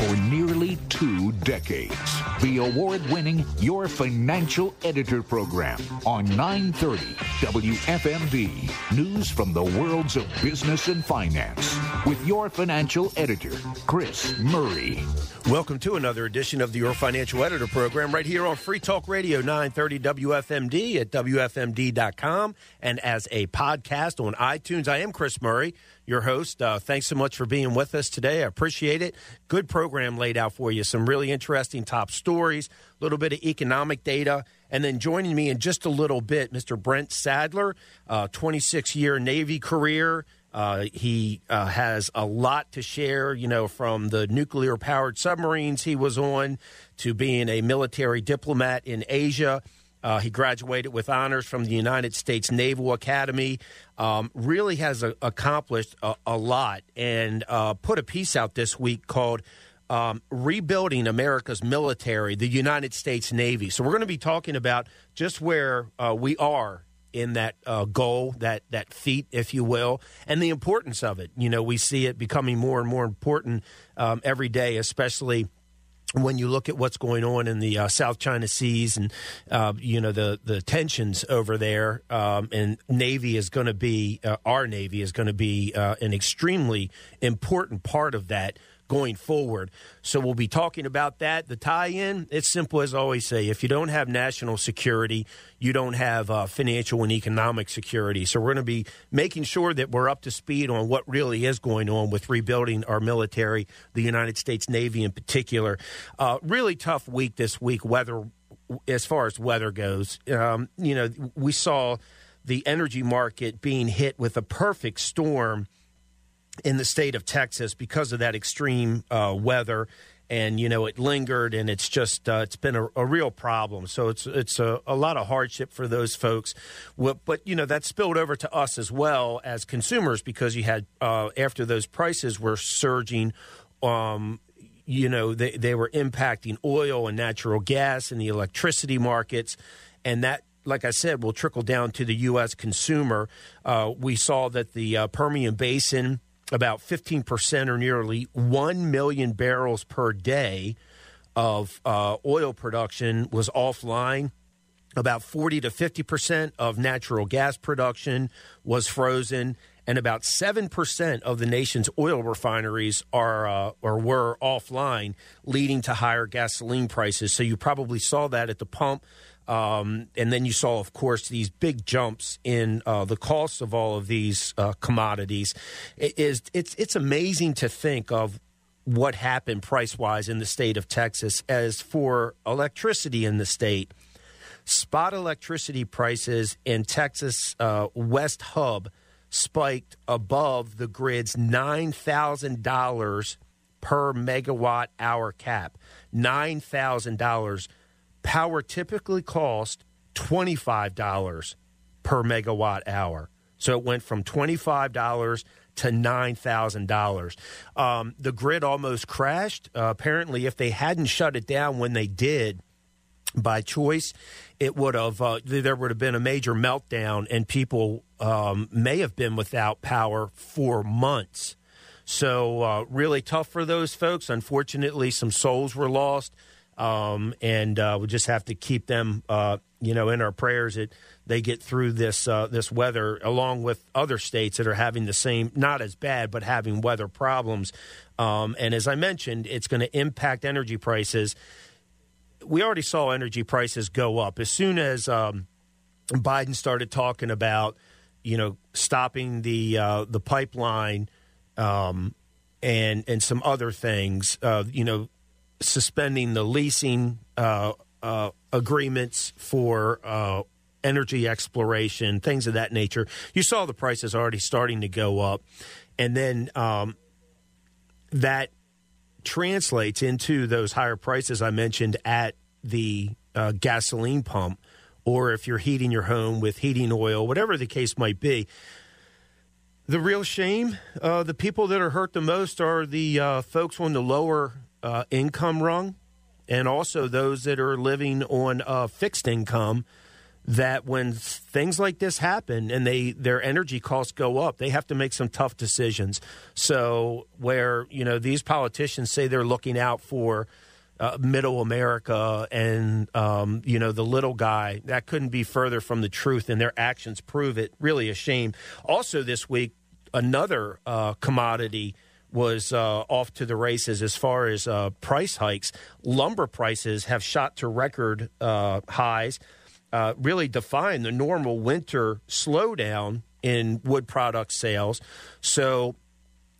for nearly two decades. The award winning Your Financial Editor program on 930 WFMD. News from the worlds of business and finance with your financial editor, Chris Murray. Welcome to another edition of the Your Financial Editor program right here on Free Talk Radio 930 WFMD at WFMD.com and as a podcast on iTunes. I am Chris Murray, your host. Uh, thanks so much for being with us today. I appreciate it. Good program laid out for you. Some really interesting top stories, a little bit of economic data. And then joining me in just a little bit, Mr. Brent Sadler, 26 uh, year Navy career. Uh, he uh, has a lot to share, you know, from the nuclear powered submarines he was on to being a military diplomat in Asia. Uh, he graduated with honors from the United States Naval Academy. Um, really has a, accomplished a, a, lot and uh, put a piece out this week called um, Rebuilding America's Military, the United States Navy. So we're going to be talking about just where uh, we are in that uh, goal, that that feat, if you will, and the importance of it. You know, we see it becoming more and more important um, every day, especially when you look at what's going on in the uh, South China Seas and uh, you know the the tensions over there, um, and Navy is going to be uh, our Navy is going to be uh, an extremely important part of that going forward. So we'll be talking about that. The tie in, it's simple as I always say if you don't have national security, you don't have uh, financial and economic security. So we're going to be making sure that we're up to speed on what really is going on with rebuilding our military, the United States Navy in particular. Uh, really tough week this week, weather as far as weather goes. Um, you know, we saw the energy market being hit with a perfect storm in the state of Texas because of that extreme uh, weather. And you know it lingered, and it's just uh, it's been a, a, real problem. So it's it's a, a, lot of hardship for those folks. But you know that spilled over to us as well as consumers because you had uh, after those prices were surging, um, you know they they were impacting oil and natural gas and the electricity markets, and that like I said, will trickle down to the U.S. consumer. Uh, we saw that the uh, Permian Basin about 15% or nearly 1 million barrels per day of uh, oil production was offline. About 40 to 50% of natural gas production was frozen, and about 7% of the nation's oil refineries are uh, or were offline, leading to higher gasoline prices. So you probably saw that at the pump um, and then you saw, of course, these big jumps in uh, the cost of all of these uh, commodities. It is it's it's amazing to think of what happened price wise in the state of Texas. As for electricity in the state, spot electricity prices in Texas uh, West Hub spiked above the grid's nine thousand dollars per megawatt hour cap. Nine thousand dollars power typically cost $25 per megawatt hour. So it went from $25 to $9,000. Um, the grid almost crashed. Uh, apparently, if they hadn't shut it down when they did, by choice, it would have uh, there would have been a major meltdown, and people um, may have been without power for months. So uh, really tough for those folks. Unfortunately, some souls were lost. Um, and uh, we just have to keep them, uh, you know, in our prayers that they get through this uh, this weather, along with other states that are having the same, not as bad, but having weather problems. Um, and as I mentioned, it's going to impact energy prices. We already saw energy prices go up as soon as um, Biden started talking about, you know, stopping the uh, the pipeline um, and and some other things. Uh, you know suspending the leasing uh, uh, agreements for uh, energy exploration, things of that nature. You saw the prices already starting to go up, and then um, that translates into those higher prices I mentioned at the uh, gasoline pump, or if you're heating your home with heating oil, whatever the case might be. The real shame, uh, the people that are hurt the most are the uh, folks on the lower uh, income rung, and also those that are living on uh, fixed income. that when things like this happen and they their energy costs go up, they have to make some tough decisions. So where you know these politicians say they're looking out for uh, middle America and um, you know the little guy, that couldn't be further from the truth, and their actions prove it. Really a shame. Also this week, another uh, commodity was uh, off to the races as far as uh, price hikes. Lumber prices have shot to record uh, highs uh, really define the normal winter slowdown in wood product sales. So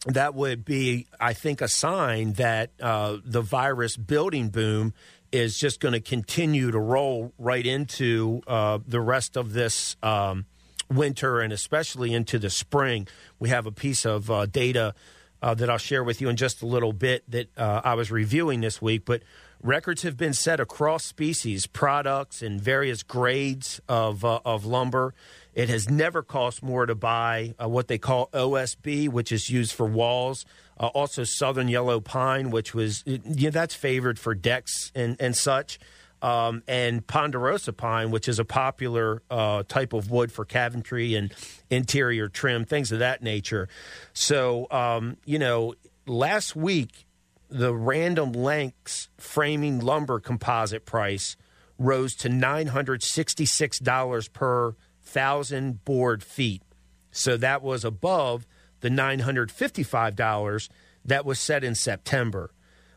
that would be, I think, a sign that uh, the virus building boom is just going to continue to roll right into uh, the rest of this um, winter and especially into the spring. We have a piece of data uh, that I'll share with you in just a little bit that uh, I was reviewing this week, but Records have been set across species, products, and various grades of, uh, of lumber. It has never cost more to buy uh, what they call OSB, which is used for walls. Uh, also, southern yellow pine, which was yeah, that's favored for decks and and such. Um, and ponderosa pine, which is a popular uh, type of wood for cabinetry and interior trim, things of that nature. So, um, you know, last week the Random Lengths framing lumber composite price rose to $966 per thousand board feet. So that was above the $955 that was set in September.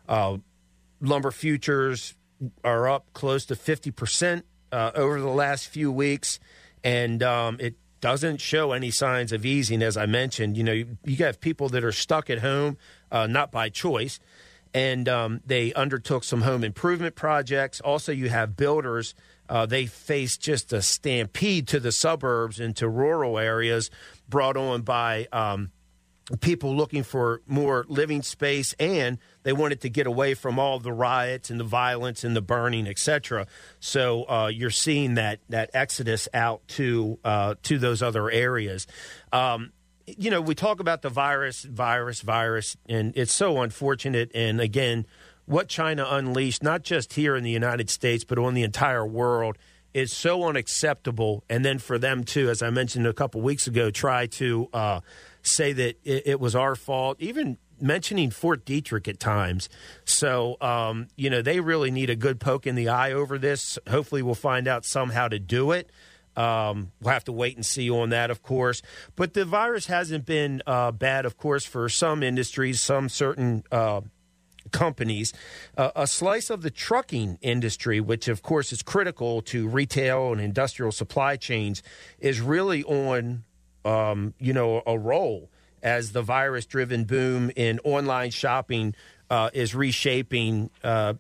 Uh, lumber futures are up close to 50% uh, over the last few weeks, and um, it doesn't show any signs of easing, as I mentioned. You know, you, you have people that are stuck at home, uh, not by choice and um, they undertook some home improvement projects. Also, you have builders. Uh, they face just a stampede to the suburbs and to rural areas brought on by um, people looking for more living space and they wanted to get away from all the riots and the violence and the burning, etc. So uh, you're seeing that that exodus out to uh, to those other areas. Um, you know, we talk about the virus, virus, virus, and it's so unfortunate. And again, what China unleashed, not just here in the United States, but on the entire world, is so unacceptable. And then for them to, as I mentioned a couple weeks ago, try to uh, say that it, it, was our fault, even mentioning Fort Detrick at times. So, um, you know, they really need a good poke in the eye over this. Hopefully, we'll find out somehow to do it. Um, we'll have to wait and see on that, of course. But the virus hasn't been uh, bad, of course, for some industries, some certain uh, companies. Uh, a slice of the trucking industry, which, of course, is critical to retail and industrial supply chains, is really on, um, you know, a roll as the virus-driven boom in online shopping uh, is reshaping uh,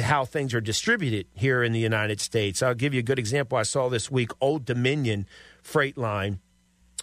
how things are distributed here in the United States. I'll give you a good example. I saw this week Old Dominion Freight Line.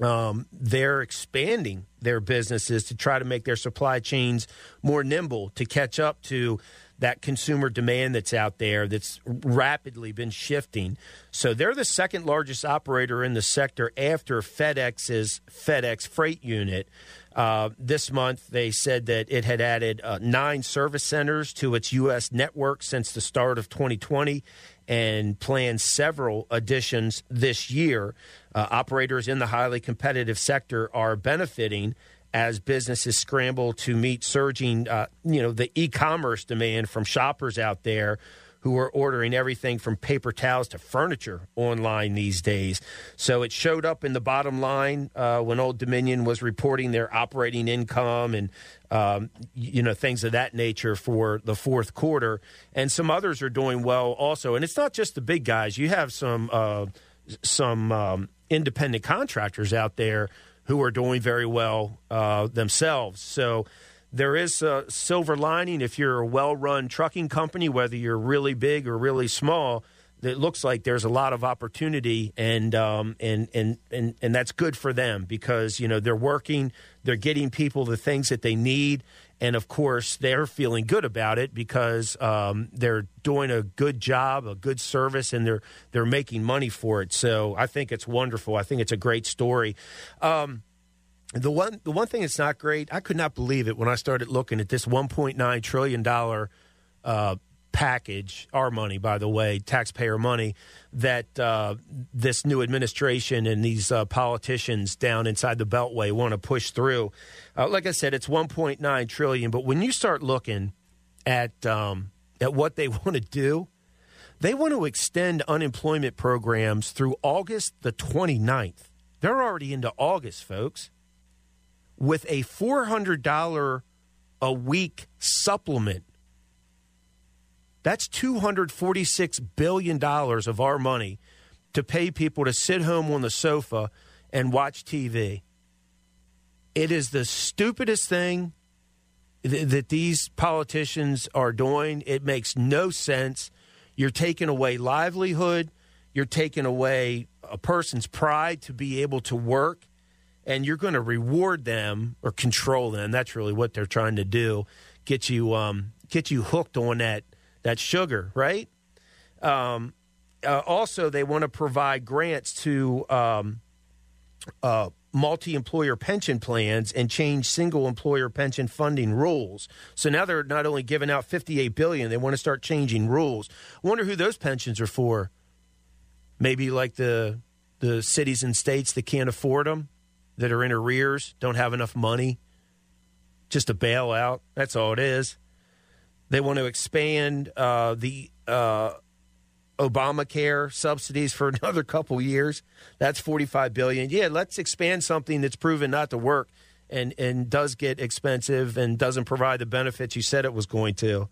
Um, they're expanding their businesses to try to make their supply chains more nimble to catch up to that consumer demand that's out there that's rapidly been shifting. So they're the second largest operator in the sector after FedEx's FedEx freight unit. Uh, this month, they said that it had added uh, nine service centers to its U.S. network since the start of 2020 and plans several additions this year. Uh, operators in the highly competitive sector are benefiting as businesses scramble to meet surging, uh, you know, the e-commerce demand from shoppers out there who are ordering everything from paper towels to furniture online these days. So it showed up in the bottom line uh, when Old Dominion was reporting their operating income and um, you know things of that nature for the fourth quarter. And some others are doing well also. And it's not just the big guys. You have some uh, some um, independent contractors out there who are doing very well uh, themselves. So there is a silver lining if you're a well run trucking company, whether you're really big or really small. It looks like there's a lot of opportunity, and um, and and and and that's good for them because you know they're working, they're getting people the things that they need, and of course they're feeling good about it because um, they're doing a good job, a good service, and they're they're making money for it. So I think it's wonderful. I think it's a great story. Um, the one the one thing that's not great, I could not believe it when I started looking at this 1.9 trillion dollar uh, package, our money, by the way, taxpayer money, that uh, this new administration and these uh, politicians down inside the Beltway want to push through. Uh, like I said, it's 1.9 trillion. But when you start looking at um, at what they want to do, they want to extend unemployment programs through August the 29th. They're already into August, folks, with a $400 a week supplement. That's $246 billion of our money to pay people to sit home on the sofa and watch TV. It is the stupidest thing th- that these politicians are doing. It makes no sense. You're taking away livelihood, you're taking away a person's pride to be able to work and you're going to reward them or control them. That's really what they're trying to do. Get you um, get you hooked on that that sugar, right? Um, uh, also, they want to provide grants to um, uh, multi-employer pension plans and change single-employer pension funding rules. So now they're not only giving out 58 billion, they want to start changing rules. wonder who those pensions are for. Maybe like the the cities and states that can't afford them that are in arrears, don't have enough money, just a bailout. That's all it is. They want to expand uh, the uh, Obamacare subsidies for another couple years. That's forty-five billion. Yeah, let's expand something that's proven not to work and and does get expensive and doesn't provide the benefits you said it was going to.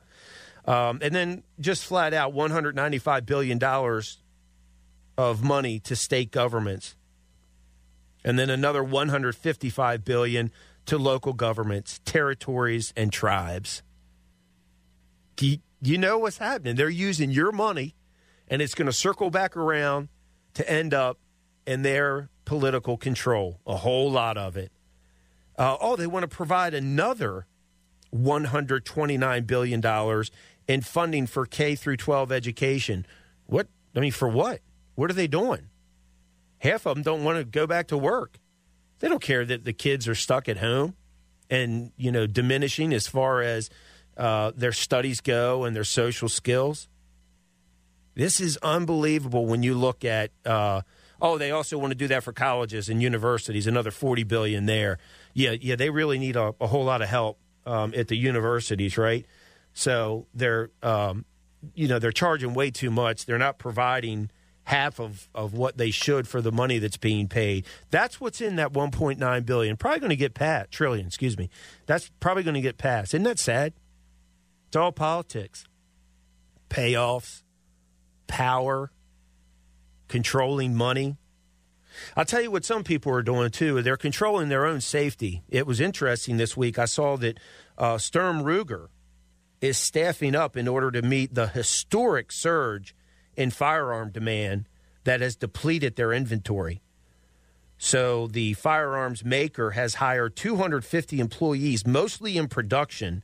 Um, and then just flat out, one hundred ninety-five billion dollars of money to state governments and then another 155 billion to local governments, territories, and tribes. You, know what's happening? They're using your money, and it's going to circle back around to end up in their political control. A whole lot of it. Uh, oh, they want to provide another 129 billion dollars in funding for K through 12 education. What? I mean, for what? What are they doing? half of them don't want to go back to work. They don't care that the kids are stuck at home and you know diminishing as far as uh, their studies go and their social skills. This is unbelievable when you look at. Uh, oh, they also want to do that for colleges and universities. Another forty billion there. Yeah, yeah, they really need a, a whole lot of help um, at the universities, right? So they're, um, you know, they're charging way too much. They're not providing half of, of what they should for the money that's being paid. That's what's in that 1.9 billion. Probably going to get passed. Trillion, excuse me. That's probably going to get passed. Isn't that sad? It's all politics. Payoffs, power, controlling money. I'll tell you what some people are doing too. They're controlling their own safety. It was interesting this week. I saw that uh, Sturm Ruger is staffing up in order to meet the historic surge in firearm demand that has depleted their inventory. So the firearms maker has hired 250 employees, mostly in production,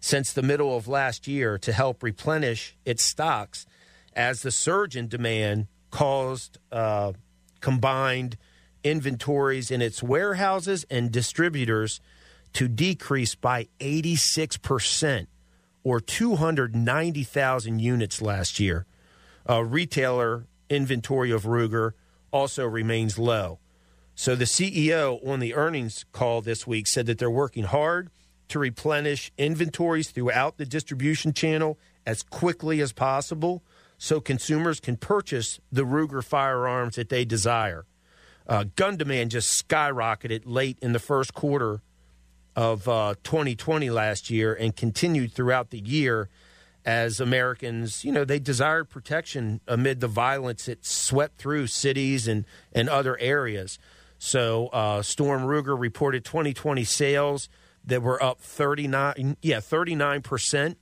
since the middle of last year to help replenish its stocks as the surge in demand caused uh, combined inventories in its warehouses and distributors to decrease by 86% or 290,000 units last year uh, retailer inventory of Ruger also remains low. So the CEO on the earnings call this week said that they're working hard to replenish inventories throughout the distribution channel as quickly as possible so consumers can purchase the Ruger firearms that they desire. Uh, gun demand just skyrocketed late in the first quarter of uh, 2020 last year and continued throughout the year as Americans, you know, they desired protection amid the violence that swept through cities and, and other areas. So, uh, Sturm Ruger reported 2020 sales that were up 39, yeah, 39%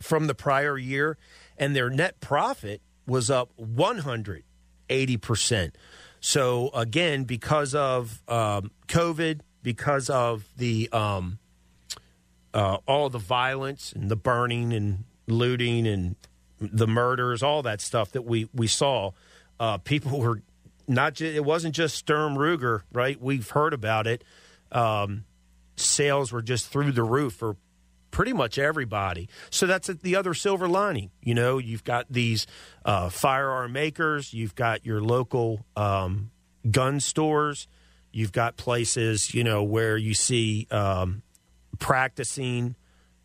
from the prior year, and their net profit was up 180%. So, again, because of um, COVID, because of the um, uh, all the violence and the burning and looting and the murders, all that stuff that we we saw. Uh, people were not just it wasn't just Sturm Ruger, right? We've heard about it. Um, sales were just through the roof for pretty much everybody. So that's the other silver lining. You know, you've got these uh, firearm makers, you've got your local um, gun stores, you've got places, you know, where you see um, practicing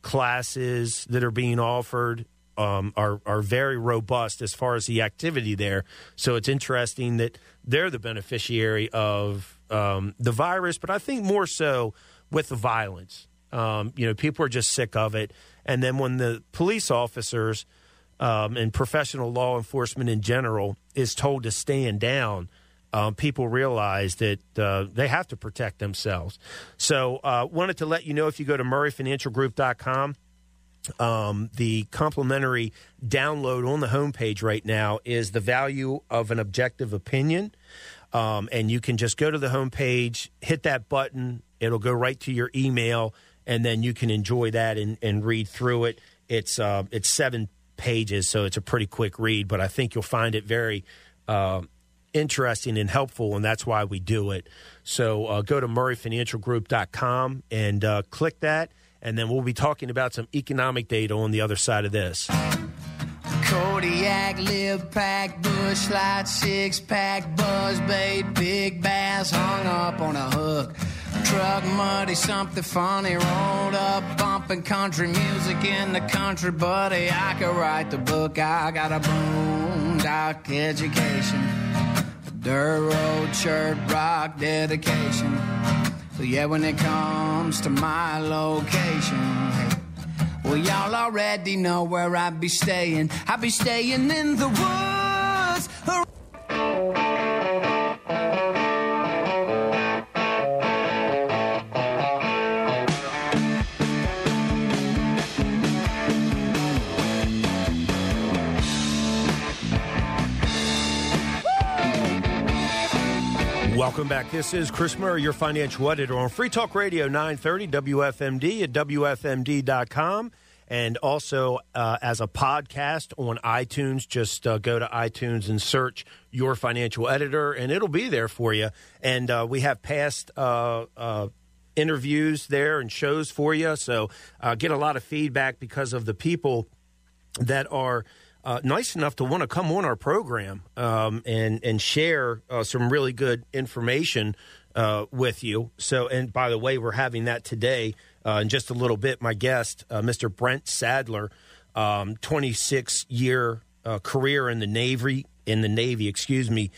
classes that are being offered. Um, are are very robust as far as the activity there. So it's interesting that they're the beneficiary of um, the virus, but I think more so with the violence. Um, you know, people are just sick of it. And then when the police officers um, and professional law enforcement in general is told to stand down, um, people realize that uh, they have to protect themselves. So, uh, wanted to let you know if you go to murrayfinancialgroup.com, um, the complimentary download on the homepage right now is the value of an objective opinion. Um, and you can just go to the homepage, hit that button, it'll go right to your email and then you can enjoy that and, and read through it. It's uh, it's seven pages, so it's a pretty quick read, but I think you'll find it very uh, interesting and helpful, and that's why we do it. So uh, go to murrayfinancialgroup.com and uh, click that, and then we'll be talking about some economic data on the other side of this. Kodiak, lip pack, Busch Light, six pack, buzz bait, big bass hung up on a hook truck, muddy, something funny. Rolled up, bumping country music in the country, buddy. I could write the book. I got a boondock education, a dirt road shirt rock dedication. So yeah, when it comes to my location. Well, y'all already know where I'd be staying. I'd be staying in the woods. Welcome back. This is Chris Murray, your financial editor on Free Talk Radio 930 WFMD at WFMD.com and also uh, as a podcast on iTunes. Just uh, go to iTunes and search your financial editor, and it'll be there for you. And uh, we have past uh, uh, interviews there and shows for you. So uh, get a lot of feedback because of the people that are uh, nice enough to want to come on our program um, and and share uh, some really good information uh, with you. So, and by the way, we're having that today uh, in just a little bit. My guest, uh, Mr. Brent Sadler, um, 26 year uh, career in the Navy. In the Navy, excuse me,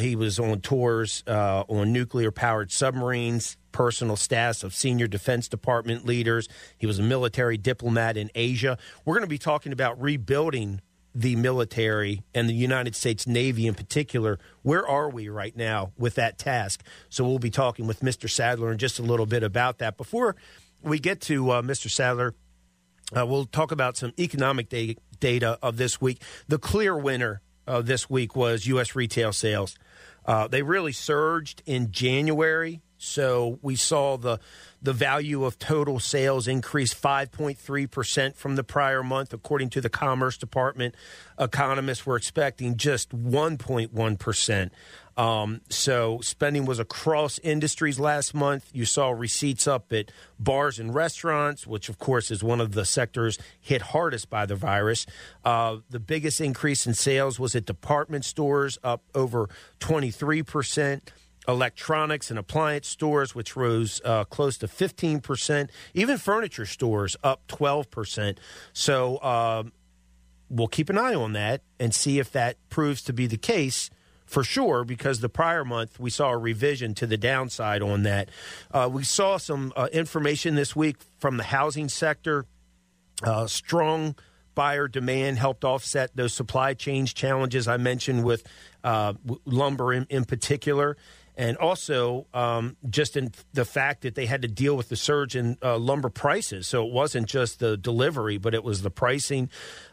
he was on tours on nuclear powered submarines, personal staffs of senior Defense Department leaders. He was a military diplomat in Asia. We're going to be talking about rebuilding the military and the United States Navy in particular. Where are we right now with that task? So we'll be talking with Mr. Sadler in just a little bit about that. Before we get to uh, Mr. Sadler, uh, we'll talk about some economic da- data of this week. The clear winner this week was U.S. retail sales. Uh, they really surged in January. So we saw the the value of total sales increase 5.3% from the prior month, according to the Commerce Department. Economists were expecting just 1.1%. Um, so spending was across industries last month. You saw receipts up at bars and restaurants, which of course is one of the sectors hit hardest by the virus. Uh, the biggest increase in sales was at department stores, up over 23 percent electronics and appliance stores, which rose uh, close to 15%, even furniture stores up 12%. So um, we'll keep an eye on that and see if that proves to be the case for sure, because the prior month we saw a revision to the downside on that. Uh, we saw some uh, information this week from the housing sector. Uh, strong buyer demand helped offset those supply chain challenges I mentioned with uh, lumber in, in particular and also um, just in the fact that they had to deal with the surge in uh, lumber prices. So it wasn't just the delivery, but it was the pricing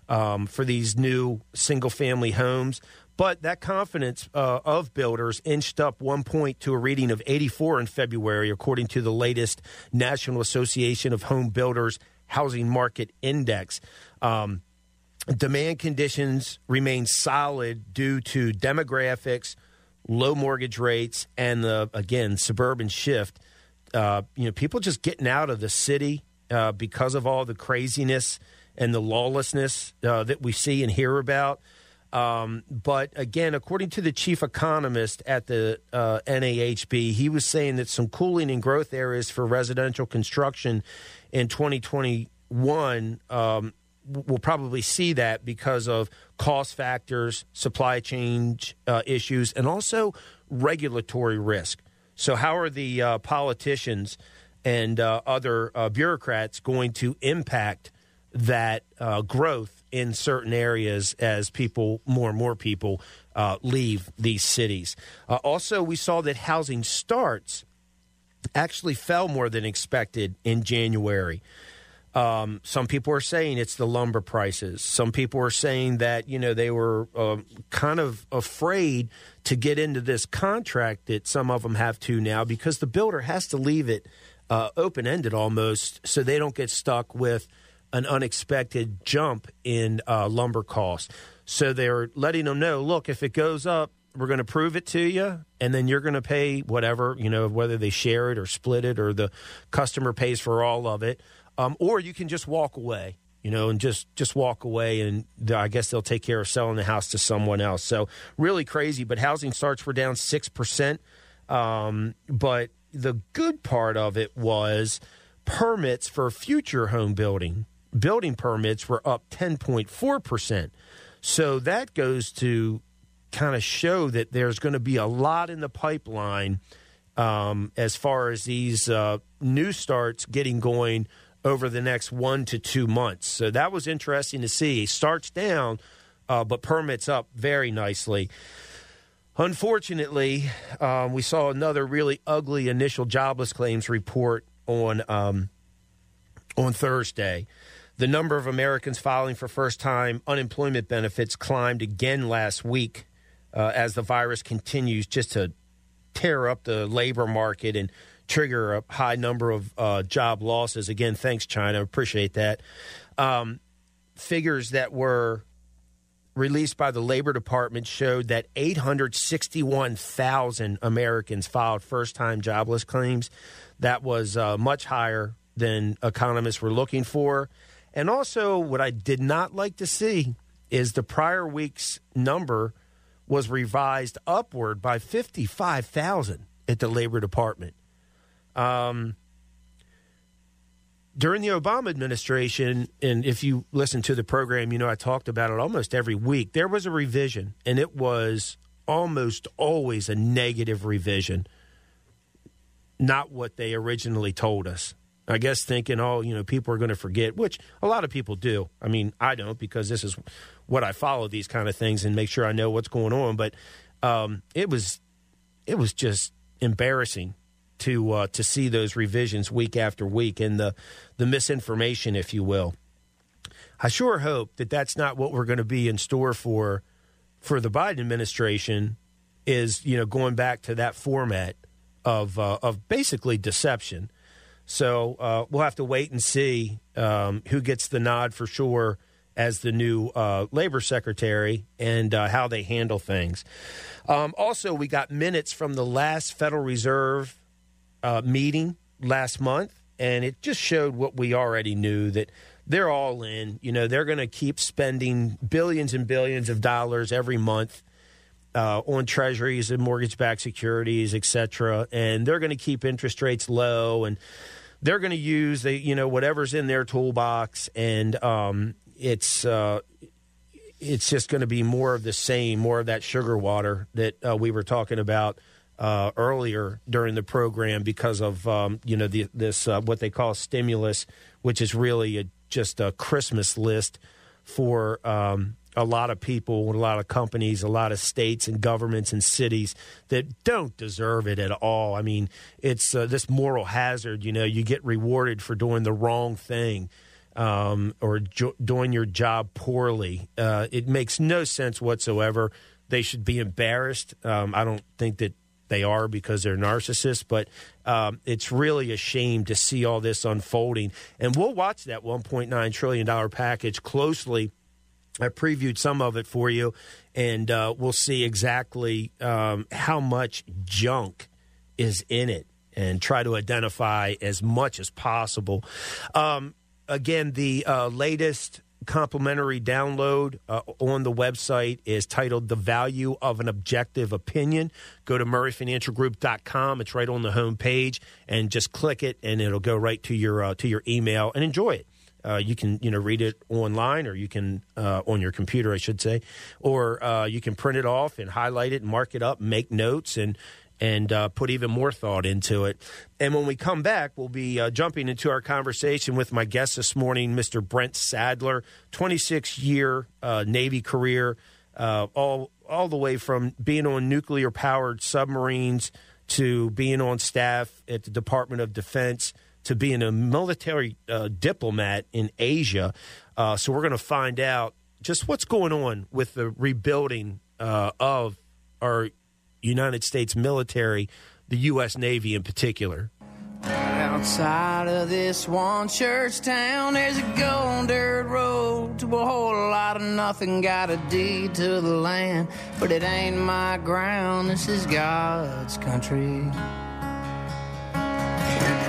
um, for these new single family homes. But that confidence uh, of builders inched up one point to a reading of 84 in February, according to the latest National Association of Home Builders Housing Market Index. Um, demand conditions remain solid due to demographics low mortgage rates, and the again suburban shift. Uh, you know, people just getting out of the city uh, because of all the craziness and the lawlessness uh, that we see and hear about. Um, but again, according to the chief economist at the uh, NAHB, he was saying that some cooling and growth areas for residential construction in 2021 um, we'll probably see that because of cost factors, supply chain uh, issues, and also regulatory risk. So, how are the uh, politicians and uh, other uh, bureaucrats going to impact that uh, growth in certain areas as people, more and more people, uh, leave these cities? also, we saw that housing starts actually fell more than expected in January. Um, some people are saying it's the lumber prices. Some people are saying that you know they were uh, kind of afraid to get into this contract that some of them have to now because the builder has to leave it uh, open ended almost so they don't get stuck with an unexpected jump in uh, lumber costs. So they're letting them know, look, if it goes up, we're going to prove it to you, and then you're going to pay whatever you know, whether they share it or split it or the customer pays for all of it um, or you can just walk away you know, and just just walk away, and I guess they'll take care of selling the house to someone else. So really crazy. But housing starts were down six percent. Um, but the good part of it was permits for future home building. Building permits were up ten point four percent. So that goes to kind of show that there's going to be a lot in the pipeline um, as far as these uh, new starts getting going over the next one to two months. So that was interesting to see. Starts down, uh, but permits up very nicely. Unfortunately, um, we saw another really ugly initial jobless claims report on um, on Thursday. The number of Americans filing for first time unemployment benefits climbed again last week uh, as the virus continues just to tear up the labor market and trigger a high number of uh, job losses. Again, thanks, China. Appreciate that. Um, figures that were released by the Labor Department showed that 861,000 Americans filed first time jobless claims. That was uh, much higher than economists were looking for. And also, what I did not like to see is the prior week's number was revised upward by 55,000 at the Labor Department. Um, during the Obama administration, and if you listen to the program, you know I talked about it almost every week. There was a revision, and it was almost always a negative revision, not what they originally told us. I guess thinking, oh, you know, people are going to forget, which a lot of people do. I mean, I don't because this is what I follow these kind of things and make sure I know what's going on. But um, it was, it was just embarrassing to uh, to see those revisions week after week and the the misinformation, if you will. I sure hope that that's not what we're going to be in store for for the Biden administration. Is you know going back to that format of uh, of basically deception. So uh, we'll have to wait and see um, who gets the nod for sure as the new uh, labor secretary and uh, how they handle things. Um, also, we got minutes from the last Federal Reserve uh, meeting last month, and it just showed what we already knew that they're all in. You know, they're going to keep spending billions and billions of dollars every month uh, on treasuries and mortgage-backed securities, et cetera, and they're going to keep interest rates low and they're going to use the you know whatever's in their toolbox, and um, it's uh, it's just going to be more of the same, more of that sugar water that uh, we were talking about uh, earlier during the program because of um, you know the, this uh, what they call stimulus, which is really a, just a Christmas list for um, a lot of people, a lot of companies, a lot of states and governments and cities that don't deserve it at all. I mean, it's uh, this moral hazard. You know, you get rewarded for doing the wrong thing. Um, or jo- doing your job poorly. Uh, it makes no sense whatsoever. They should be embarrassed. Um, I don't think that they are because they're narcissists. But um, it's really a shame to see all this unfolding. And we'll watch that $1.9 trillion package closely. I previewed some of it for you, and uh, we'll see exactly um, how much junk is in it. and try to identify as much as possible. Um, again, the uh, latest complimentary download uh, on the website is titled The Value of an Objective Opinion. Go to murrayfinancialgroup.com. It's right on the home page and just click it and it'll go right to your uh, to your email and enjoy it. Uh, you can you know read it online or you can uh, on your computer I should say or uh, you can print it off and highlight it and mark it up make notes and and uh, put even more thought into it. And when we come back, we'll be uh, jumping into our conversation with my guest this morning, Mr. Brent Sadler, 26 year uh, Navy career, uh, all all the way from being on nuclear powered submarines to being on staff at the Department of Defense to being a military uh, diplomat in Asia. Uh, so we're going to find out just what's going on with the rebuilding of our United States military, the U.S. Navy in particular. Outside of this one church town, there's a golden dirt road to a whole lot of nothing. Got a deed to the land, but it ain't my ground. This is God's country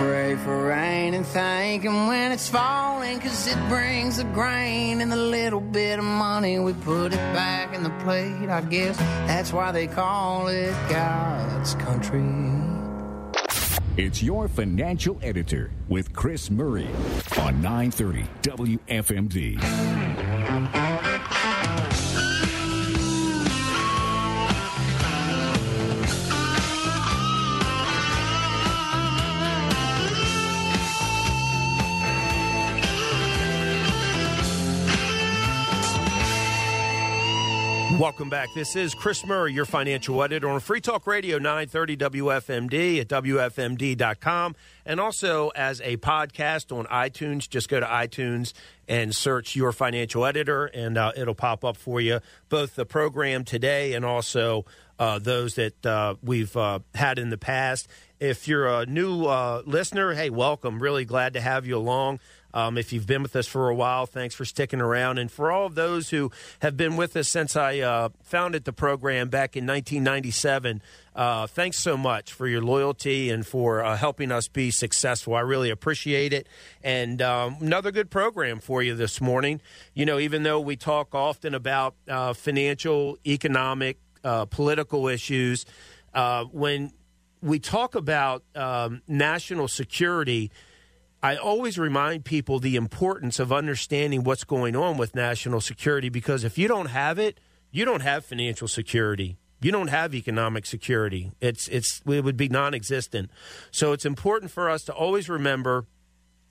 pray for rain and thank Him when it's falling, cause it brings the grain and the little bit of money. We put it back in the plate. I guess that's why they call it God's country. It's your financial editor with Chris Murray on 930 WFMD. Welcome back. This is Chris Murray, your financial editor on Free Talk Radio 930 WFMD at WFMD.com and also as a podcast on iTunes. Just go to iTunes and search your financial editor, and uh, it'll pop up for you both the program today and also uh, those that uh, we've uh, had in the past. If you're a new uh, listener, hey, welcome. Really glad to have you along. Um, if you've been with us for a while, thanks for sticking around. And for all of those who have been with us since I uh, founded the program back in 1997, uh, thanks so much for your loyalty and for uh, helping us be successful. I really appreciate it. And um, another good program for you this morning. You know, even though we talk often about uh, financial, economic, uh, political issues, uh, when we talk about um, national security, I always remind people the importance of understanding what's going on with national security because if you don't have it, you don't have financial security. You don't have economic security. It's it's it would be non-existent. So it's important for us to always remember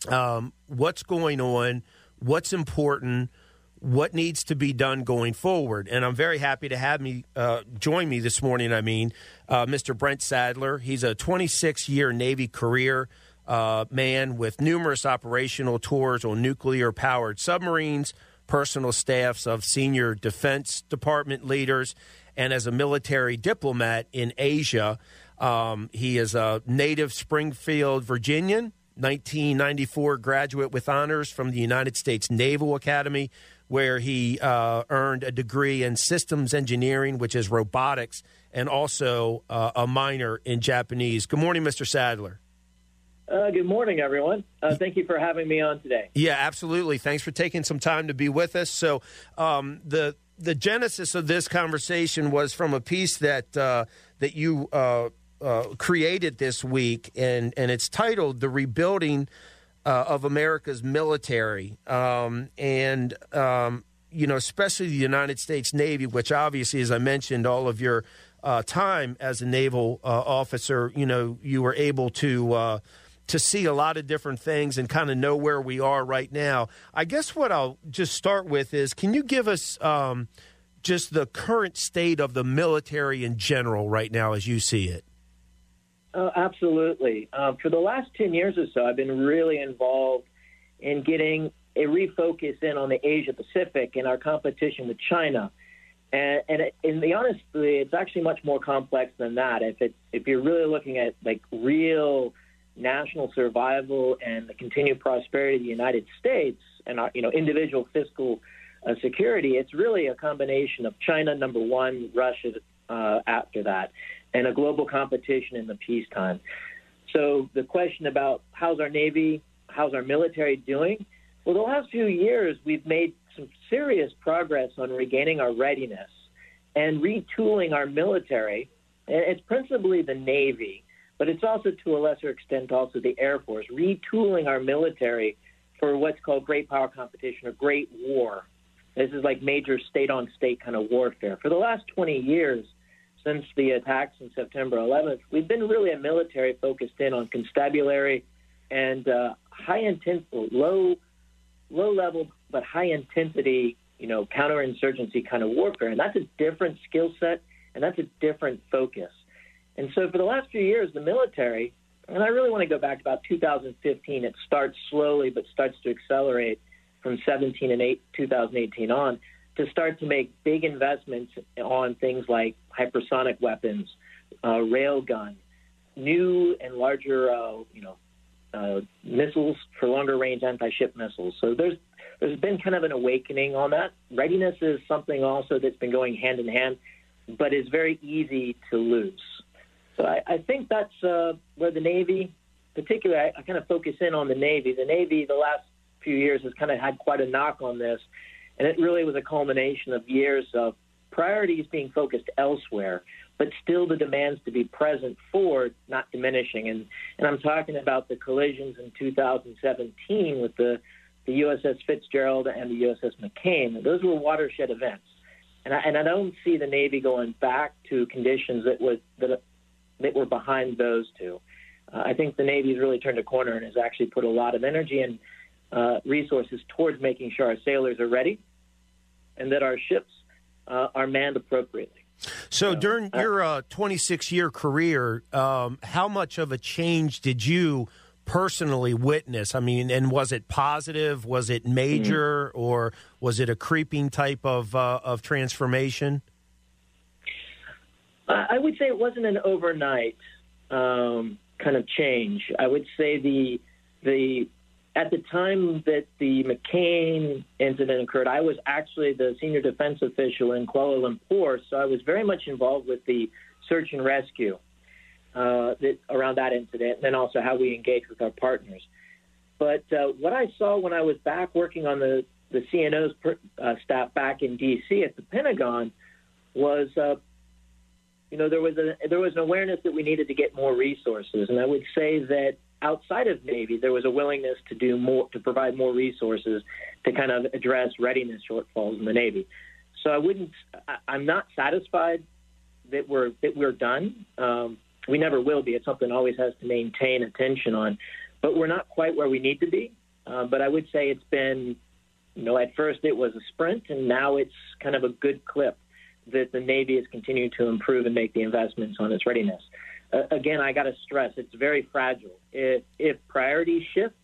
um, what's going on, what's important, what needs to be done going forward. And I'm very happy to have me uh, join me this morning. I mean, uh, Mr. Brent Sadler. He's a 26 year Navy career uh, man with numerous operational tours on nuclear powered submarines, personal staffs of senior Defense Department leaders, and as a military diplomat in Asia. Um, he is a native Springfield, Virginian, 1994 graduate with honors from the United States Naval Academy, where he uh, earned a degree in systems engineering, which is robotics, and also uh, a minor in Japanese. Good morning, Mr. Sadler. Uh, good morning, everyone. Uh, thank you for having me on today. Yeah, absolutely. Thanks for taking some time to be with us. So, um, the the genesis of this conversation was from a piece that uh, that you uh, uh, created this week, and and it's titled "The Rebuilding uh, of America's Military," um, and um, you know, especially the United States Navy, which obviously, as I mentioned, all of your time as a naval officer, you know, you were able to to see a lot of different things and kind of know where we are right now. I guess what I'll just start with is can you give us um, just the current state of the military in general right now as you see it? Uh, absolutely. Uh, for the last 10 years or so, I've been really involved in getting a refocus in on the Asia Pacific and our competition with China. And, and, it, and the honestly, it's actually much more complex than that. If it's if you're really looking at like real national survival and the continued prosperity of the United States and our, you know individual fiscal uh, security, it's really a combination of China number one, Russia uh, after that, and a global competition in the peacetime. So the question about how's our Navy, how's our military doing? Well, the last few years, we've made some serious progress on regaining our readiness and retooling our military. It's principally the Navy, but it's also to a lesser extent also the Air Force, retooling our military for what's called great power competition or great war. This is like major state on state kind of warfare. For the last 20 years, since the attacks on September 11th, we've been really a military focused in on constabulary and uh, high intensity, low, low level but high intensity, you know, counterinsurgency kind of warfare, and that's a different skill set and that's a different focus. And so, for the last few years, the military, and I really want to go back to about 2015. It starts slowly but starts to accelerate from 17 and 8, 2018 on to start to make big investments on things like hypersonic weapons, uh, railgun, new and larger, uh, you know, uh, missiles for longer range anti-ship missiles. So there's there's been kind of an awakening on that. Readiness is something also that's been going hand in hand, but is very easy to lose. So I, I think that's uh, where the Navy, particularly, I, I kind of focus in on the Navy. The Navy, the last few years, has kind of had quite a knock on this, and it really was a culmination of years of priorities being focused elsewhere, but still the demands to be present for not diminishing. And and I'm talking about the collisions in 2017 with the the USS Fitzgerald and the USS McCain. Those were watershed events, and I, and I don't see the Navy going back to conditions that was that that were behind those two. Uh, I think the Navy's really turned a corner and has actually put a lot of energy and uh, resources towards making sure our sailors are ready and that our ships uh, are manned appropriately. So, during your 26 uh, year career, um, how much of a change did you personally witness? I mean, and was it positive? Was it major, mm-hmm. or was it a creeping type of uh, of transformation? I would say it wasn't an overnight um, kind of change. I would say the the at the time that the McCain incident occurred, I was actually the senior defense official in Kuala Lumpur, so I was very much involved with the search and rescue uh, that, around that incident, and then also how we engage with our partners. But uh, what I saw when I was back working on the the CNO's per, uh, staff back in D.C. at the Pentagon was, uh, you know, there was a there was an awareness that we needed to get more resources, and I would say that outside of Navy, there was a willingness to do more, to provide more resources to kind of address readiness shortfalls in the Navy. So I wouldn't, I'm not satisfied that we're that we're done. Um, we never will be. It's something always has to maintain attention on, but we're not quite where we need to be. Uh, but I would say it's been, you know, at first it was a sprint, and now it's kind of a good clip that the Navy is continuing to improve and make the investments on its readiness uh, again, I got to stress it's very fragile. If, if priorities shift,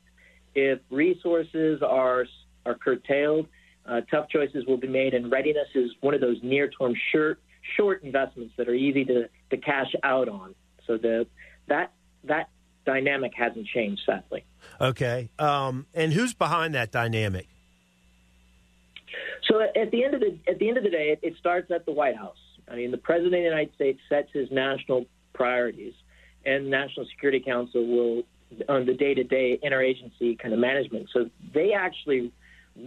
if resources are are curtailed, uh, tough choices will be made, and readiness is one of those near-term short short investments that are easy to, to cash out on. So the that that dynamic hasn't changed, sadly. Okay, um, and who's behind that dynamic? So at the end of the at the end of the day, it, starts at the White House. I mean, the president of the United States sets his national priorities. And the National Security Council will, on the day to day interagency kind of management. So they actually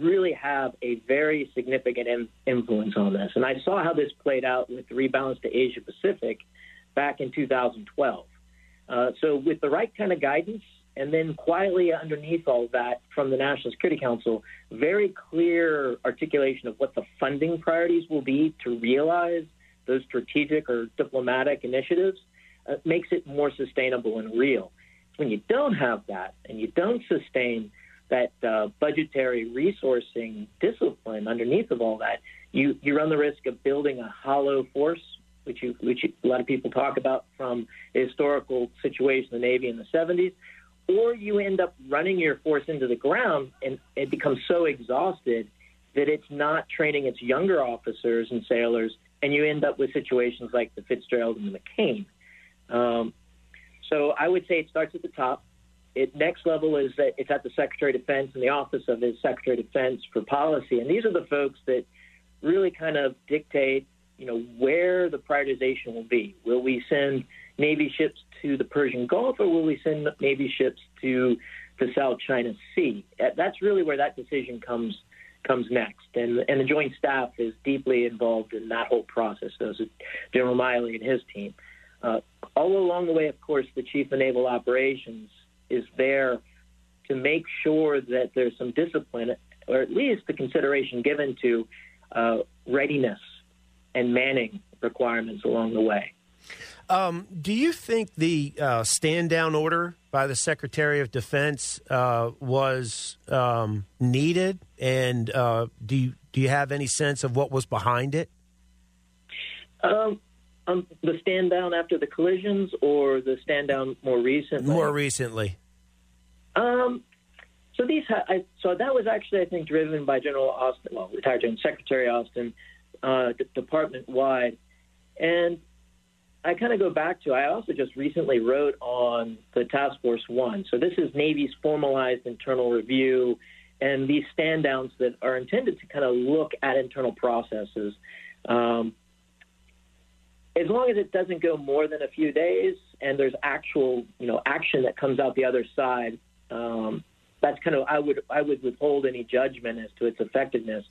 really have a very significant in, influence on this. And I saw how this played out with the rebalance to Asia Pacific back in 2012. Uh, so, with the right kind of guidance, and then quietly underneath all that from the National Security Council, very clear articulation of what the funding priorities will be to realize those strategic or diplomatic initiatives uh, makes it more sustainable and real. When you don't have that and you don't sustain that uh, budgetary resourcing discipline underneath of all that, you, you run the risk of building a hollow force, which, you, which a lot of people talk about from a historical situation in the Navy in the 70s, or you end up running your force into the ground and it becomes so exhausted that it's not training its younger officers and sailors, and you end up with situations like the Fitzgerald and the McCain. Um, so I would say it starts at the top. It next level is that it's at the Secretary of Defense and the Office of the Secretary of Defense for Policy, and these are the folks that really kind of dictate, you know, where the prioritization will be. Will we send Navy ships to the Persian Gulf, or will we send Navy ships to the South China Sea? Uh, that's really where that decision comes comes next, and and the Joint Staff is deeply involved in that whole process. Those of General Milley and his team. Uh, all along the way, of course, the Chief of Naval Operations is there to make sure that there's some discipline, or at least the consideration given to uh, readiness and manning requirements along the way. Um, do you think the uh, stand down order by the Secretary of Defense uh, was um, needed? And uh, do, you, do you have any sense of what was behind it? Um, um, the stand down after the collisions or the stand down more recently? More recently. Um, so these, ha- I, so that was actually, I think, driven by General Austin, well, retired General Secretary Austin, uh, d- department wide, and I kind of go back to. I also just recently wrote on the Task Force One. So this is Navy's formalized internal review, and these stand downs that are intended to kind of look at internal processes. Um, as long as it doesn't go more than a few days and there's actual you know action that comes out the other side um, that's kind of I would I would withhold any judgment as to its effectiveness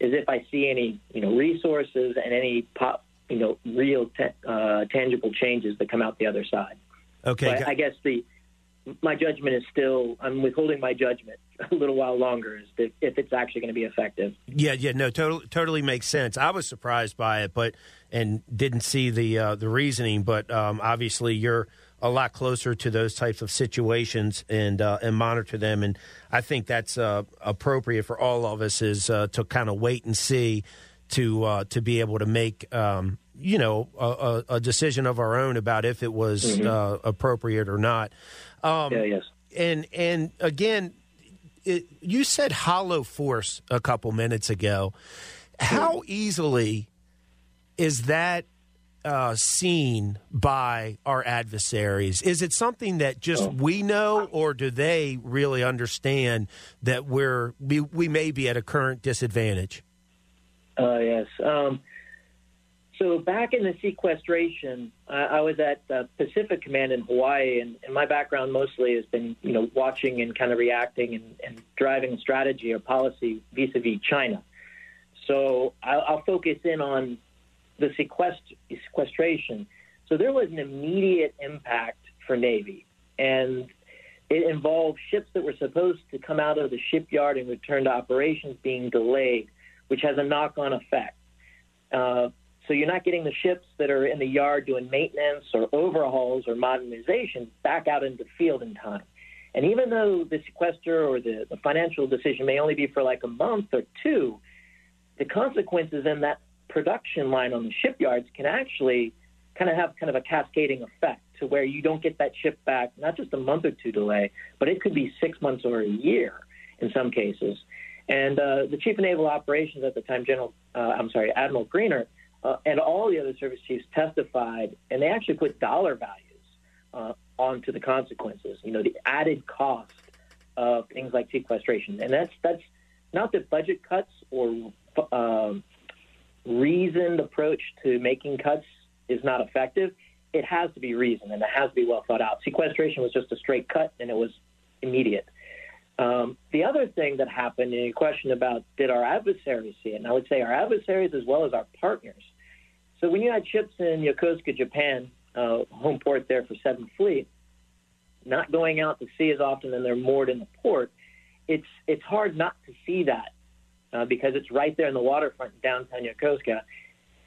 is if I see any you know resources and any pop you know real uh, tangible changes that come out the other side. Okay, so I, I guess the my judgment is still I'm withholding my judgment a little while longer as to if it's actually going to be effective. Yeah, yeah, no, totally, totally makes sense. I was surprised by it, but and didn't see the uh, the reasoning, but um, obviously you're a lot closer to those types of situations and uh, and monitor them, and I think that's uh, appropriate for all of us is uh, to kind of wait and see to uh, to be able to make um, you know a, a, decision of our own about if it was mm-hmm. Uh, appropriate or not. Um, yeah, yes. And and again, it, you said hollow force a couple minutes ago. How easily is that uh, seen by our adversaries? Is it something that just oh. we know, or do they really understand that we're we, we may be at a current disadvantage? Uh, yes. Um, so back in the sequestration, uh, I was at Pacific Command in Hawaii, and, and, my background mostly has been, you know, watching and kind of reacting and, and driving strategy or policy vis-a-vis China. So I'll, I'll focus in on the sequest- sequestration. So there was an immediate impact for Navy, and it involved ships that were supposed to come out of the shipyard and return to operations being delayed, which has a knock-on effect. Uh, so you're not getting the ships that are in the yard doing maintenance or overhauls or modernization back out into field in time. And even though the sequester or the, the financial decision may only be for like a month or two, the consequences in that production line on the shipyards can actually kind of have kind of a cascading effect to where you don't get that ship back, not just a month or two delay, but it could be six months or a year in some cases. And uh, the chief of naval operations at the time, General, uh, I'm sorry, Admiral Greenert, uh, and all the other service chiefs testified, and they actually put dollar values uh, onto the consequences. You know, the added cost of things like sequestration, and that's that's not that budget cuts or um, reasoned approach to making cuts is not effective. It has to be reasoned and it has to be well thought out. Sequestration was just a straight cut and it was immediate. Um, the other thing that happened in your question about did our adversaries see it, and I would say our adversaries as well as our partners. So when you had ships in Yokosuka, Japan, uh, home port there for Seventh Fleet, not going out to sea as often and they're moored in the port, it's it's hard not to see that uh, because it's right there in the waterfront in downtown Yokosuka.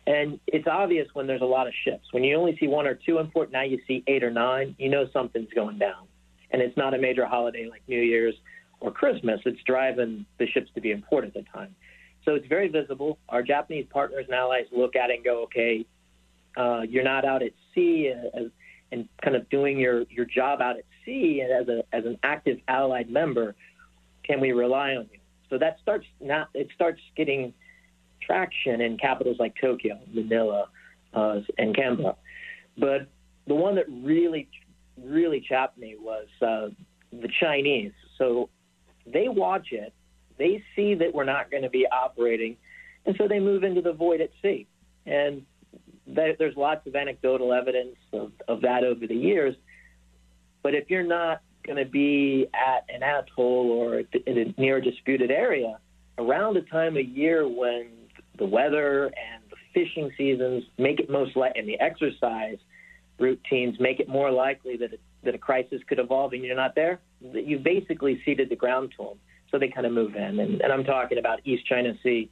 And it's obvious when there's a lot of ships. When you only see one or two in port, now you see eight or nine, you know something's going down. And it's not a major holiday like New Year's or Christmas. It's driving the ships to be in port at the time. So it's very visible. Our Japanese partners and allies look at it and go, okay, uh, you're not out at sea as, and kind of doing your, your job out at sea and as, a, as an active allied member. Can we rely on you? So that starts not it starts getting traction in capitals like Tokyo, Manila, uh, and Canberra. But the one that really really chapped me was uh, the Chinese. So they watch it, they see that we're not going to be operating, and so they move into the void at sea. And there's lots of anecdotal evidence of, of that over the years. But if you're not going to be at an atoll or in a near disputed area around a time of year when the weather and the fishing seasons make it most likely, and the exercise routines make it more likely that a, that a crisis could evolve, and you're not there, you've basically ceded the ground to them. So they kind of move in, and, and I'm talking about East China Sea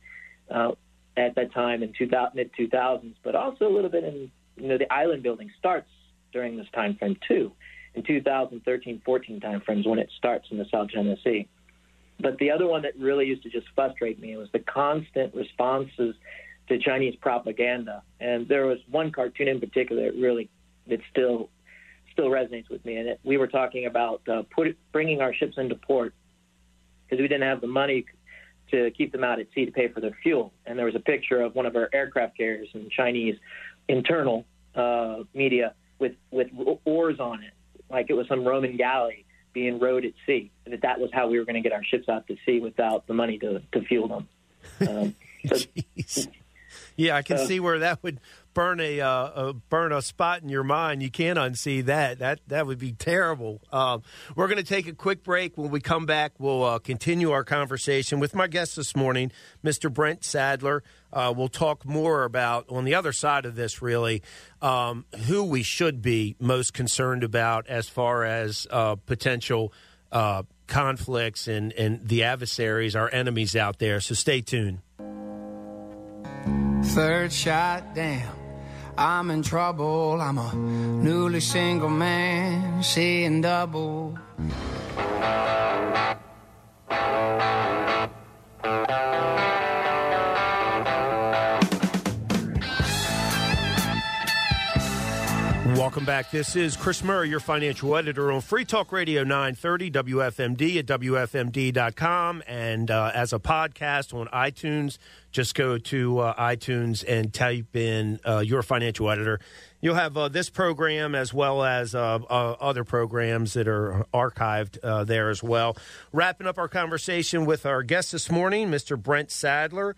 uh, at that time in 2000, mid 2000s, but also a little bit in you know the island building starts during this time frame too, in 2013, 14 time frames when it starts in the South China Sea. But the other one that really used to just frustrate me was the constant responses to Chinese propaganda. And there was one cartoon in particular that really that still still resonates with me. And it, we were talking about uh, put, bringing our ships into port because we didn't have the money to keep them out at sea to pay for their fuel. And there was a picture of one of our aircraft carriers in Chinese internal uh, media with with oars on it, like it was some Roman galley being rowed at sea, and that that was how we were going to get our ships out to sea without the money to to fuel them. Um, so, yeah, I can see where that would burn a, uh, a, burn a spot in your mind. You can't unsee that. That that would be terrible. Um, we're going to take a quick break. When we come back, we'll uh, continue our conversation with my guest this morning, Mr. Brent Sadler. Uh, we'll talk more about on the other side of this, really, um, who we should be most concerned about as far as uh, potential uh, conflicts and and the adversaries, our enemies out there. So stay tuned. Third shot down I'm in trouble. I'm a newly single man, seeing double. Welcome back. This is Chris Murray, your financial editor on Free Talk Radio 930 WFMD at WFMD.com and uh, as a podcast on iTunes just go to uh, iTunes and type in uh, your financial editor. You'll have uh, this program as well as uh, uh, other programs that are archived uh, there as well. Wrapping up our conversation with our guest this morning, Mr. Brent Sadler,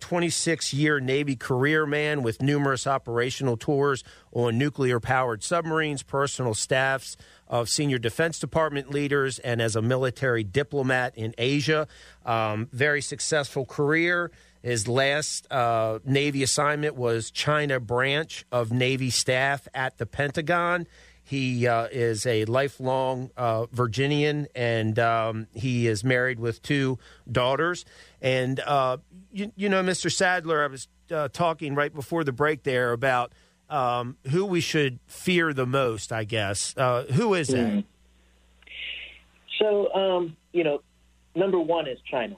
26 year Navy career man with numerous operational tours on nuclear powered submarines, personal staffs of senior Defense Department leaders, and as a military diplomat in Asia. Um, very successful career. His last uh, Navy assignment was China branch of Navy staff at the Pentagon. He uh, is a lifelong uh, Virginian, and um, he is married with two daughters. And uh, you, you, know, Mr. Sadler, I was uh, talking right before the break there about um, who we should fear the most. I guess uh, who is that? Mm-hmm. So, um, you know, number one is China.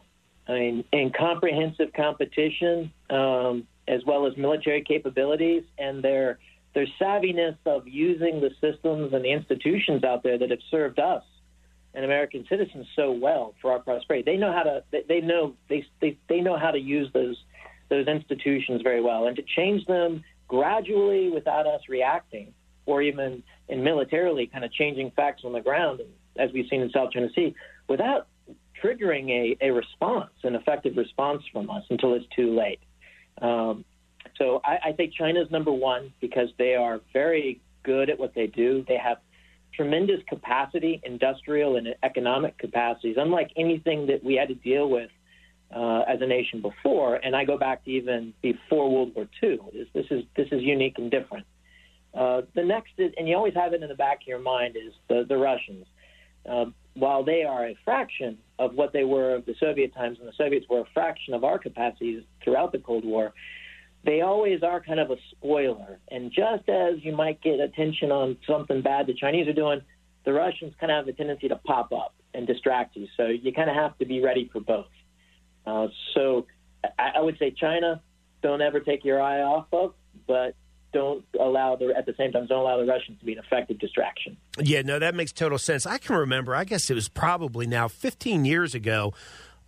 I mean, in comprehensive competition, um, as well as military capabilities, and their their savviness of using the systems and the institutions out there that have served us and American citizens so well for our prosperity. They know how to. They know they they, they know how to use those those institutions very well, and to change them gradually without us reacting, or even in militarily kind of changing facts on the ground, as we've seen in South China Sea without triggering a, a response, an effective response from us until it's too late. Um, so I, I think China is number one because they are very good at what they do. They have tremendous capacity, industrial and economic capacities, unlike anything that we had to deal with uh, as a nation before. And I go back to even before World War II. This, this is this is unique and different. Uh, the next is, and you always have it in the back of your mind, is the, the Russians. Uh, while they are a fraction of what they were of the Soviet times, and the Soviets were a fraction of our capacities throughout the Cold War, they always are kind of a spoiler. And just as you might get attention on something bad the Chinese are doing, the Russians kind of have a tendency to pop up and distract you. So you kind of have to be ready for both. Uh, so I, I would say China, don't ever take your eye off of, but don't allow the at the same time don't allow the Russians to be an effective distraction. Yeah, no, that makes total sense. I can remember. I guess it was probably now 15 years ago.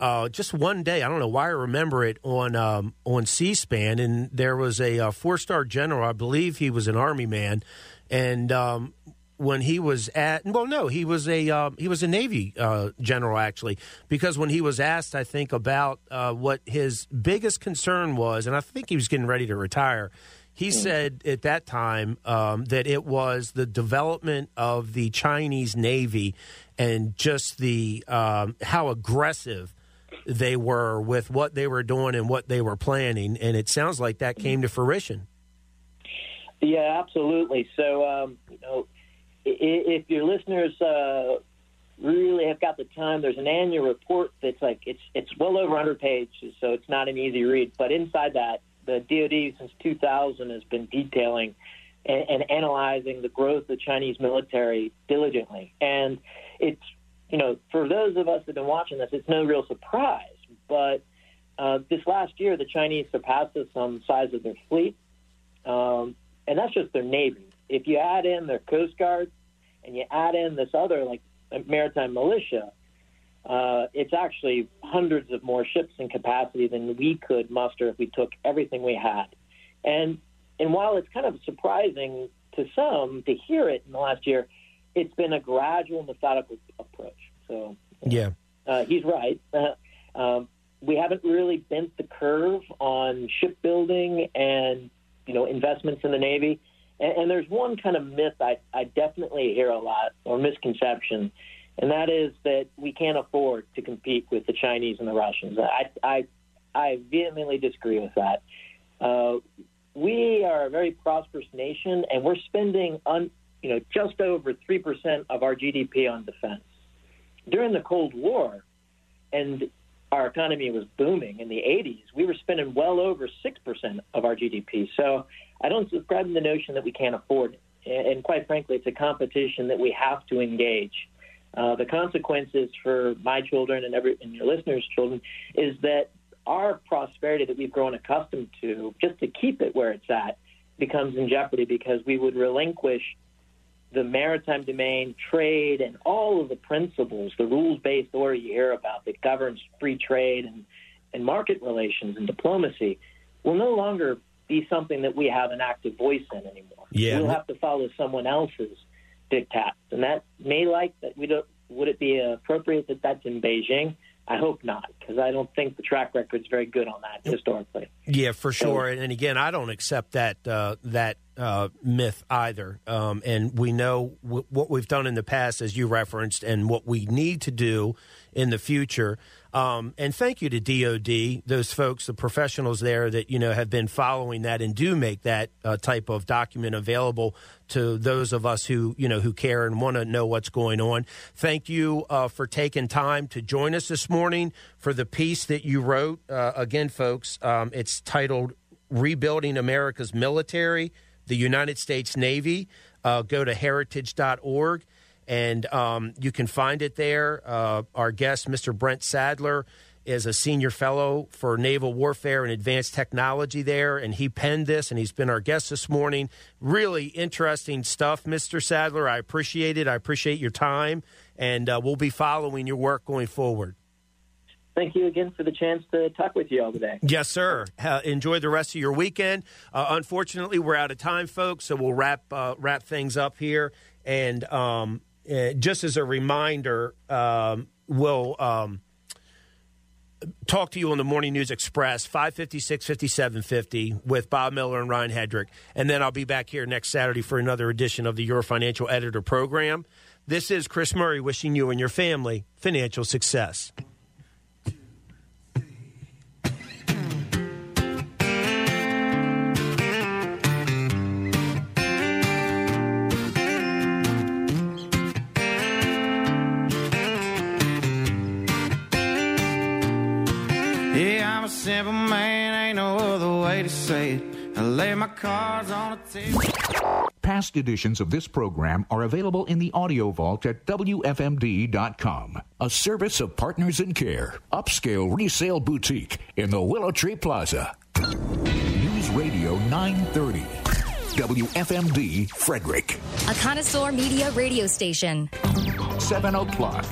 Uh, just one day, I don't know why I remember it on um, on C-SPAN, and there was a, a uh, four-star general. I believe he was an army man, and um, when he was at well no he was a um, he was a navy uh, general actually because when he was asked i think about uh, what his biggest concern was and i think he was getting ready to retire He mm. said at that time um, that it was the development of the Chinese Navy and just the um, how aggressive they were with what they were doing and what they were planning, and it sounds like that came to fruition. Yeah, absolutely. So, um, you know, if your listeners uh, really have got the time, there's an annual report that's like it's it's well over 100 pages, so it's not an easy read. But inside that, the DoD since 2000 has been detailing and, and analyzing the growth of the Chinese military diligently, and it's you know for those of us that have been watching this, it's no real surprise. But uh, this last year, the Chinese surpassed us on the size of their fleet, um, and that's just their navy. If you add in their coast guard and you add in this other like maritime militia, uh, it's actually hundreds of more ships in capacity than we could muster if we took everything we had. And and while it's kind of surprising to some to hear it in the last year, it's been a gradual, methodical approach. So yeah, uh, he's right. Uh, um, we haven't really bent the curve on shipbuilding and you know investments in the Navy. And, and there's one kind of myth I, I definitely hear a lot, or misconception, and that is that we can't afford to compete with the Chinese and the Russians. I, I, I vehemently disagree with that. Uh, we are a very prosperous nation, and we're spending un, you know just over three percent of our GDP on defense. During the Cold War, and our economy was booming in the 80s, we were spending well over 6% of our GDP. So I don't subscribe to the notion that we can't afford it. And quite frankly, it's a competition that we have to engage. Uh, the consequences for my children and, every, and your listeners' children is that our prosperity that we've grown accustomed to, just to keep it where it's at, becomes in jeopardy because we would relinquish the maritime domain, trade, and all of the principles, the rules based order you hear about that governs free trade and, and market relations and diplomacy will no longer be something that we have an active voice in anymore. Yeah. We'll have to follow someone else's diktats. And that may like that we don't would it be appropriate that that's in Beijing? I hope not, because I don't think the track record is very good on that historically. Yeah, for sure. And, and again, I don't accept that uh, that uh, myth either. Um, and we know w- what we've done in the past, as you referenced, and what we need to do in the future. Um, and thank you to DOD, those folks, the professionals there that you know have been following that and do make that uh, type of document available to those of us who you know who care and want to know what's going on. Thank you uh, for taking time to join us this morning for the piece that you wrote. Uh, again, folks, um, it's titled "Rebuilding America's Military." The United States Navy. Uh, go to heritage.org and um, you can find it there. Uh, our guest, Mr. Brent Sadler, is a senior fellow for naval warfare and advanced technology there, and he penned this, and he's been our guest this morning. Really interesting stuff, Mr. Sadler. I appreciate it. I appreciate your time, and uh, we'll be following your work going forward. Thank you again for the chance to talk with you all today. Yes, sir. Uh, enjoy the rest of your weekend. Uh, unfortunately, we're out of time, folks, so we'll wrap uh, wrap things up here. And um, uh, just as a reminder, um, we'll um, talk to you on the Morning News Express, 556 5750 with Bob Miller and Ryan Hedrick. And then I'll be back here next Saturday for another edition of the Your Financial Editor program. This is Chris Murray wishing you and your family financial success. Simple man, ain't no other way to say it. I lay my cards on a table. Past editions of this program are available in the audio vault at WFMD.com, a service of Partners in Care, upscale resale boutique in the Willow Tree Plaza. News Radio 930. WFMD Frederick. A connoisseur media radio station. 7 o'clock.